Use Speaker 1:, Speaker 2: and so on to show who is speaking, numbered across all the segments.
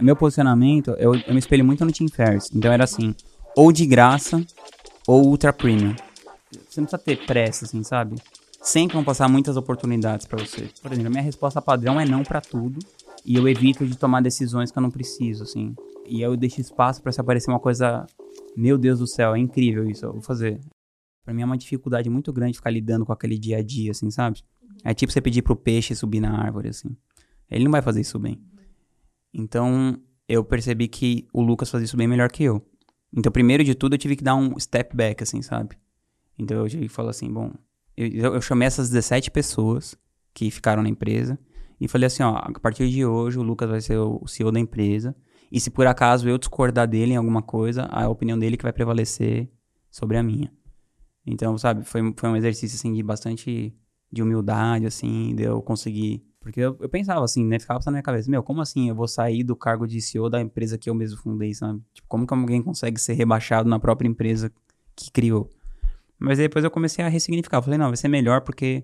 Speaker 1: Meu posicionamento, eu, eu me espelho muito no Team Ferris. Então era assim, ou de graça, ou ultra premium. Você não precisa ter pressa, assim, sabe? Sempre vão passar muitas oportunidades para você. Por exemplo, a minha resposta padrão é não para tudo. E eu evito de tomar decisões que eu não preciso, assim. E eu deixo espaço para se aparecer uma coisa. Meu Deus do céu, é incrível isso, eu vou fazer. Pra mim é uma dificuldade muito grande ficar lidando com aquele dia a dia, assim, sabe? É tipo você pedir pro peixe subir na árvore, assim. Ele não vai fazer isso bem. Então, eu percebi que o Lucas fazia isso bem melhor que eu. Então, primeiro de tudo, eu tive que dar um step back, assim, sabe? Então, eu tive que falar assim, bom... Eu, eu chamei essas 17 pessoas que ficaram na empresa e falei assim, ó, a partir de hoje o Lucas vai ser o CEO da empresa e se por acaso eu discordar dele em alguma coisa, a opinião dele que vai prevalecer sobre a minha. Então, sabe, foi, foi um exercício, assim, de bastante de humildade, assim, de eu conseguir. Porque eu, eu pensava assim, né? Ficava passando na minha cabeça, meu, como assim eu vou sair do cargo de CEO da empresa que eu mesmo fundei, sabe? Tipo, como que alguém consegue ser rebaixado na própria empresa que criou? Mas depois eu comecei a ressignificar. Eu falei, não, vai ser melhor porque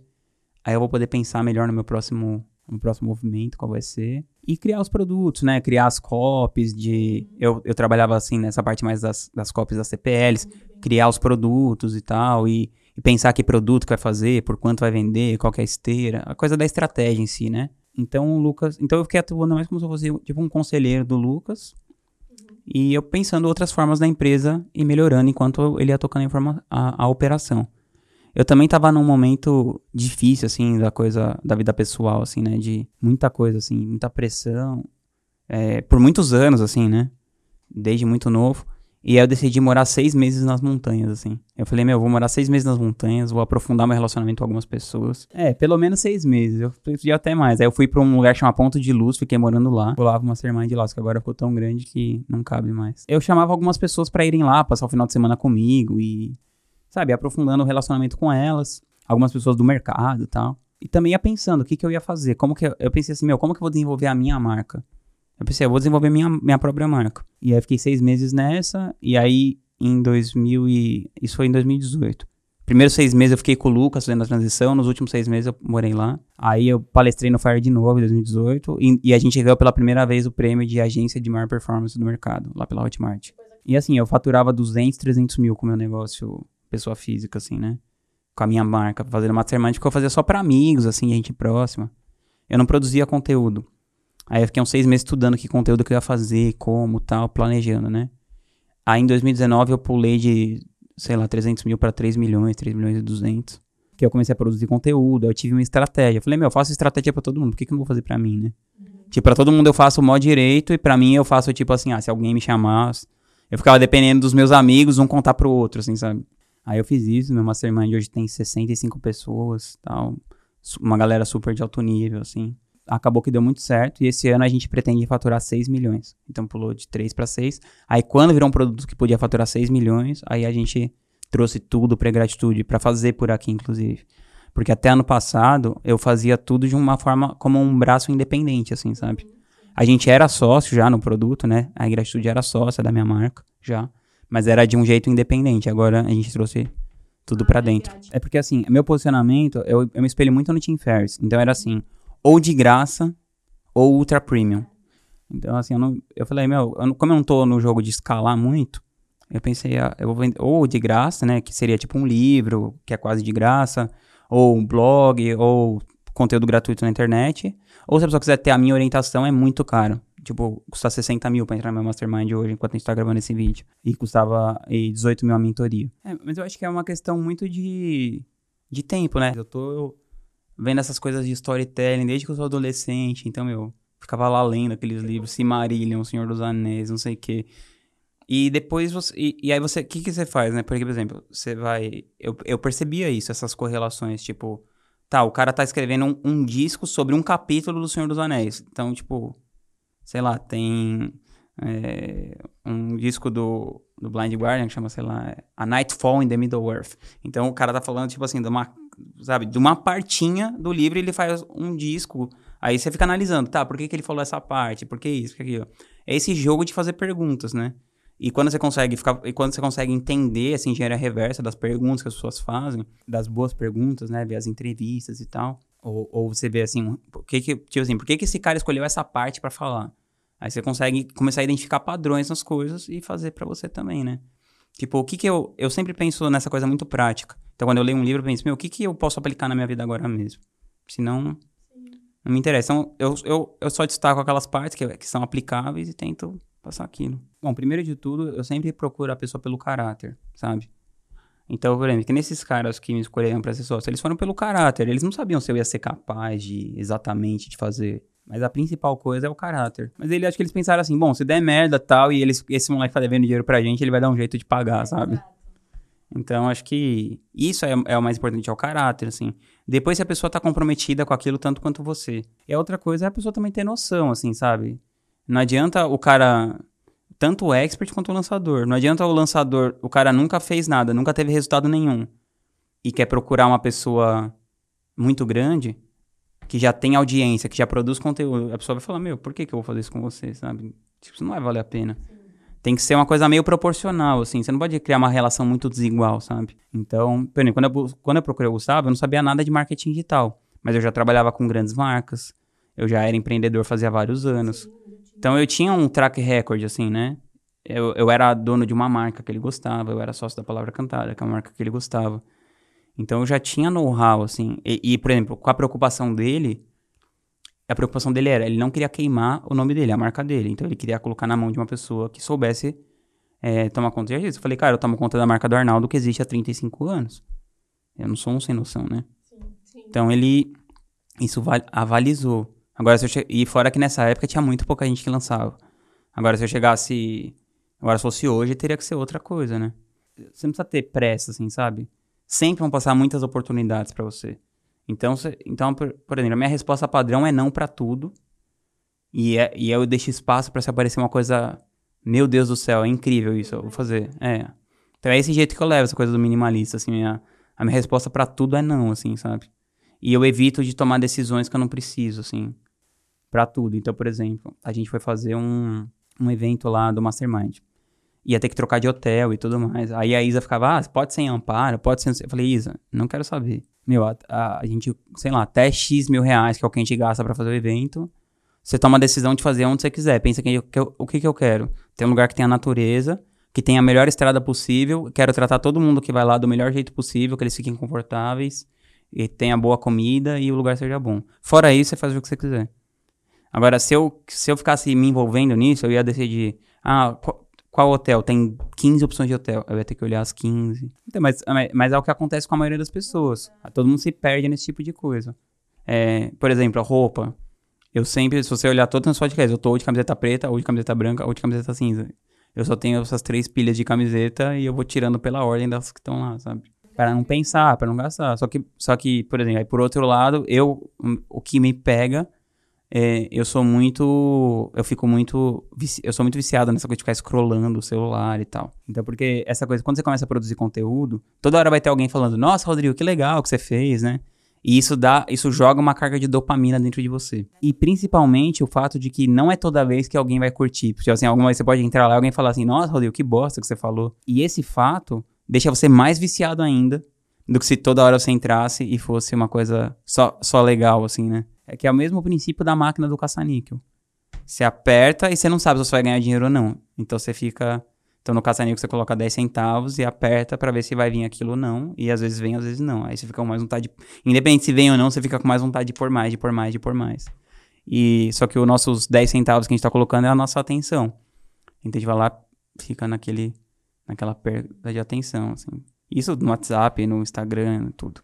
Speaker 1: aí eu vou poder pensar melhor no meu próximo, no próximo movimento, qual vai ser. E criar os produtos, né? Criar as copies de... Eu, eu trabalhava, assim, nessa parte mais das, das copies das CPLs. Criar os produtos e tal. E pensar que produto que vai fazer, por quanto vai vender, qual é a esteira, a coisa da estratégia em si, né? Então o Lucas, então eu fiquei atuando mais como se eu fosse tipo um conselheiro do Lucas. E eu pensando outras formas da empresa e melhorando enquanto ele ia tocando a, a, a operação. Eu também estava num momento difícil, assim, da coisa, da vida pessoal, assim, né? De muita coisa, assim, muita pressão. É, por muitos anos, assim, né? Desde muito novo. E aí eu decidi morar seis meses nas montanhas, assim. Eu falei, meu, eu vou morar seis meses nas montanhas, vou aprofundar meu relacionamento com algumas pessoas. É, pelo menos seis meses. Eu pedi até mais. Aí eu fui pra um lugar chamado Ponto de Luz, fiquei morando lá. Pulava uma Mastermind de lá, que agora ficou tão grande que não cabe mais. Eu chamava algumas pessoas para irem lá, passar o final de semana comigo e, sabe, aprofundando o relacionamento com elas. Algumas pessoas do mercado e tal. E também ia pensando o que, que eu ia fazer. Como que eu, eu pensei assim, meu, como que eu vou desenvolver a minha marca? Eu pensei, eu vou desenvolver minha, minha própria marca. E aí fiquei seis meses nessa, e aí em 2000 e... Isso foi em 2018. Primeiros seis meses eu fiquei com o Lucas fazendo a transição, nos últimos seis meses eu morei lá. Aí eu palestrei no Fire de novo em 2018, e, e a gente ganhou pela primeira vez o prêmio de agência de maior performance do mercado, lá pela Hotmart. E assim, eu faturava 200, 300 mil com o meu negócio, pessoa física, assim, né? Com a minha marca, fazendo mastermind, que eu fazia só para amigos, assim, gente próxima. Eu não produzia conteúdo. Aí eu fiquei uns seis meses estudando que conteúdo que eu ia fazer, como tal, planejando, né? Aí em 2019 eu pulei de, sei lá, 300 mil para 3 milhões, 3 milhões e 200. Que eu comecei a produzir conteúdo, eu tive uma estratégia. Eu falei, meu, eu faço estratégia para todo mundo, por que, que eu não vou fazer para mim, né? Uhum. Tipo, pra todo mundo eu faço o modo direito e para mim eu faço tipo assim, ah, se alguém me chamar, eu ficava dependendo dos meus amigos, um contar pro outro, assim, sabe? Aí eu fiz isso, meu mastermind hoje tem 65 pessoas, tal, uma galera super de alto nível, assim acabou que deu muito certo. E esse ano a gente pretende faturar 6 milhões. Então pulou de 3 para 6. Aí quando virou um produto que podia faturar 6 milhões, aí a gente trouxe tudo para gratitude, para fazer por aqui, inclusive. Porque até ano passado eu fazia tudo de uma forma como um braço independente, assim, sabe? A gente era sócio já no produto, né? A gratitude era sócia da minha marca já. Mas era de um jeito independente. Agora a gente trouxe tudo ah, para dentro. É porque assim, meu posicionamento, eu, eu me espelho muito no Team Ferris. Então era assim, ou de graça ou ultra premium. Então, assim, eu, não, eu falei, meu, eu não, como eu não tô no jogo de escalar muito, eu pensei, ah, eu vou vender ou de graça, né, que seria tipo um livro, que é quase de graça, ou um blog, ou conteúdo gratuito na internet, ou se a pessoa quiser ter a minha orientação, é muito caro. Tipo, custa 60 mil pra entrar no meu mastermind hoje, enquanto a gente tá gravando esse vídeo. E custava e 18 mil a mentoria. É, mas eu acho que é uma questão muito de, de tempo, né? Eu tô vendo essas coisas de storytelling desde que eu sou adolescente. Então, eu ficava lá lendo aqueles livros, Silmarillion, Senhor dos Anéis, não sei o quê. E depois você. E, e aí você. O que, que você faz, né? Porque, por exemplo, você vai. Eu, eu percebia isso, essas correlações, tipo. Tá, o cara tá escrevendo um, um disco sobre um capítulo do Senhor dos Anéis. Então, tipo. Sei lá, tem. É, um disco do, do Blind Guardian que chama, sei lá, A Nightfall in the Middle Earth. Então o cara tá falando, tipo assim, de uma sabe, de uma partinha do livro ele faz um disco. Aí você fica analisando, tá, por que, que ele falou essa parte? Por que isso, por que aquilo? É esse jogo de fazer perguntas, né? E quando você consegue ficar, e quando você consegue entender essa engenharia reversa das perguntas que as pessoas fazem, das boas perguntas, né, ver as entrevistas e tal, ou, ou você vê assim, por que que, tipo assim, por que que esse cara escolheu essa parte para falar? Aí você consegue começar a identificar padrões nas coisas e fazer para você também, né? Tipo, o que que eu... Eu sempre penso nessa coisa muito prática. Então, quando eu leio um livro, eu penso, meu, o que que eu posso aplicar na minha vida agora mesmo? Senão, não me interessa. Então, eu, eu, eu só destaco aquelas partes que, que são aplicáveis e tento passar aquilo. Bom, primeiro de tudo, eu sempre procuro a pessoa pelo caráter, sabe? Então, por exemplo, que nesses caras que me escolheram para ser sócio, eles foram pelo caráter. Eles não sabiam se eu ia ser capaz de exatamente de fazer. Mas a principal coisa é o caráter. Mas ele acho que eles pensaram assim, bom, se der merda tal, e eles, esse moleque tá devendo dinheiro pra gente, ele vai dar um jeito de pagar, sabe? Então, acho que isso é, é, o mais importante, é o caráter, assim. Depois, se a pessoa tá comprometida com aquilo tanto quanto você. E a outra coisa é a pessoa também ter noção, assim, sabe? Não adianta o cara tanto o expert quanto o lançador. Não adianta o lançador, o cara nunca fez nada, nunca teve resultado nenhum e quer procurar uma pessoa muito grande que já tem audiência, que já produz conteúdo. A pessoa vai falar: Meu, por que, que eu vou fazer isso com você? Sabe? Tipo, isso não vai valer a pena. Tem que ser uma coisa meio proporcional, assim. Você não pode criar uma relação muito desigual, sabe? Então, por exemplo, quando eu, quando eu procurei o Gustavo, eu não sabia nada de marketing digital. Mas eu já trabalhava com grandes marcas. Eu já era empreendedor fazia vários anos. Então eu tinha um track record, assim, né? Eu, eu era dono de uma marca que ele gostava, eu era sócio da Palavra Cantada, que é uma marca que ele gostava. Então eu já tinha know-how, assim. E, e, por exemplo, com a preocupação dele, a preocupação dele era, ele não queria queimar o nome dele, a marca dele. Então ele queria colocar na mão de uma pessoa que soubesse é, tomar conta disso. Eu falei, cara, eu tomo conta da marca do Arnaldo que existe há 35 anos. Eu não sou um sem noção, né? Sim, sim. Então ele, isso avalizou. Agora, se eu che... E fora que nessa época tinha muito pouca gente que lançava. Agora, se eu chegasse. Agora, se fosse hoje, teria que ser outra coisa, né? Você não precisa ter pressa, assim, sabe? Sempre vão passar muitas oportunidades para você. Então, cê... então por, por, exemplo, a minha resposta padrão é não para tudo. E, é, e eu deixo espaço para se aparecer uma coisa. Meu Deus do céu, é incrível isso, eu vou fazer. É. Então é esse jeito que eu levo essa coisa do minimalista, assim. Minha, a minha resposta para tudo é não, assim, sabe? E eu evito de tomar decisões que eu não preciso, assim para tudo. Então, por exemplo, a gente foi fazer um, um evento lá do Mastermind. Ia ter que trocar de hotel e tudo mais. Aí a Isa ficava, ah, pode ser em Amparo, pode ser... Eu falei, Isa, não quero saber. Meu, a, a, a gente, sei lá, até X mil reais, que é o que a gente gasta para fazer o evento, você toma a decisão de fazer onde você quiser. Pensa que, que o que, que eu quero? Ter um lugar que tenha natureza, que tenha a melhor estrada possível. Quero tratar todo mundo que vai lá do melhor jeito possível, que eles fiquem confortáveis, e tenha boa comida e o lugar seja bom. Fora isso, você faz o que você quiser. Agora, se eu, se eu ficasse me envolvendo nisso, eu ia decidir, ah, qual, qual hotel? Tem 15 opções de hotel. Eu ia ter que olhar as 15. Então, mas, mas é o que acontece com a maioria das pessoas. Todo mundo se perde nesse tipo de coisa. É, por exemplo, a roupa. Eu sempre, se você olhar todas as podcasts, eu tô ou de camiseta preta, ou de camiseta branca, ou de camiseta cinza. Eu só tenho essas três pilhas de camiseta e eu vou tirando pela ordem das que estão lá, sabe? Para não pensar, para não gastar. Só que, só que, por exemplo, aí por outro lado, eu, o que me pega é, eu sou muito. Eu fico muito. Eu sou muito viciado nessa coisa de ficar scrollando o celular e tal. Então, porque essa coisa, quando você começa a produzir conteúdo, toda hora vai ter alguém falando, nossa, Rodrigo, que legal que você fez, né? E isso dá, isso joga uma carga de dopamina dentro de você. E principalmente o fato de que não é toda vez que alguém vai curtir. Porque assim, alguma vez você pode entrar lá e alguém falar assim, nossa, Rodrigo, que bosta que você falou. E esse fato deixa você mais viciado ainda do que se toda hora você entrasse e fosse uma coisa só, só legal, assim, né? É que é o mesmo princípio da máquina do caça-níquel. Você aperta e você não sabe se você vai ganhar dinheiro ou não. Então você fica. Então no caça-níquel você coloca 10 centavos e aperta para ver se vai vir aquilo ou não. E às vezes vem, às vezes não. Aí você fica com mais vontade. De... Independente se vem ou não, você fica com mais vontade de pôr mais, de pôr mais, de pôr mais. E só que os nossos 10 centavos que a gente tá colocando é a nossa atenção. Então a gente vai lá, fica naquele, naquela perda de atenção, assim. Isso no WhatsApp, no Instagram, tudo.